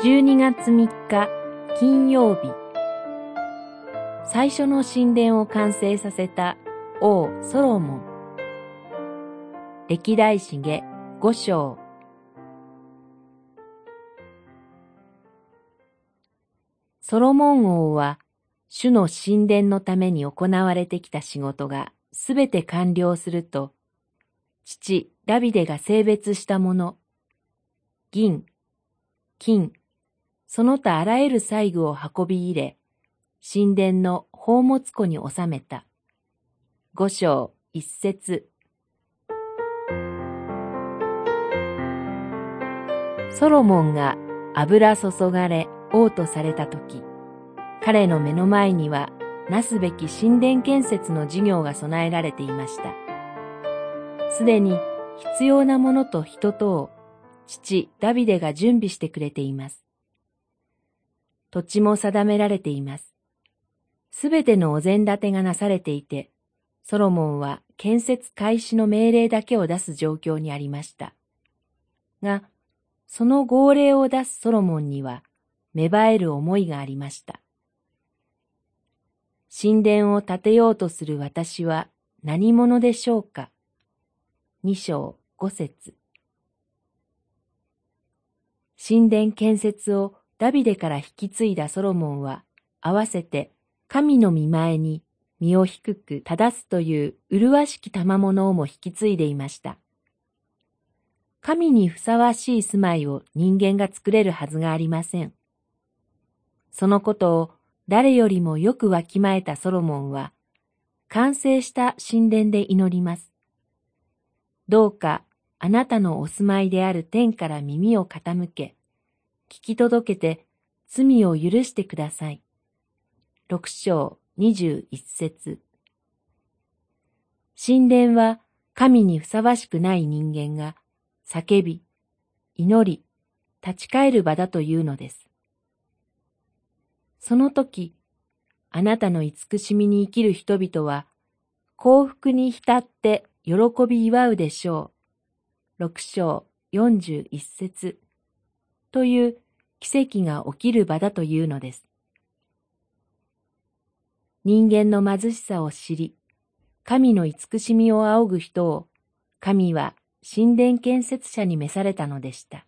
12月3日金曜日。最初の神殿を完成させた王ソロモン。歴代史下五章。ソロモン王は主の神殿のために行われてきた仕事がすべて完了すると父ダビデが性別したもの、銀、金、その他あらゆる細具を運び入れ、神殿の宝物庫に収めた。五章一節ソロモンが油注がれ王とされたとき、彼の目の前にはなすべき神殿建設の事業が備えられていました。すでに必要なものと人とを父ダビデが準備してくれています。土地も定められています。すべてのお膳立てがなされていて、ソロモンは建設開始の命令だけを出す状況にありました。が、その号令を出すソロモンには芽生える思いがありました。神殿を建てようとする私は何者でしょうか二章五節神殿建設をダビデから引き継いだソロモンは、合わせて神の見前に身を低く正すという麗しき賜物をも引き継いでいました。神にふさわしい住まいを人間が作れるはずがありません。そのことを誰よりもよくわきまえたソロモンは、完成した神殿で祈ります。どうかあなたのお住まいである天から耳を傾け、聞き届けて罪を許してください。六章二十一節神殿は神にふさわしくない人間が叫び、祈り、立ち返る場だというのです。その時、あなたの慈しみに生きる人々は幸福に浸って喜び祝うでしょう。六章四十一節という奇跡が起きる場だというのです。人間の貧しさを知り、神の慈しみを仰ぐ人を、神は神殿建設者に召されたのでした。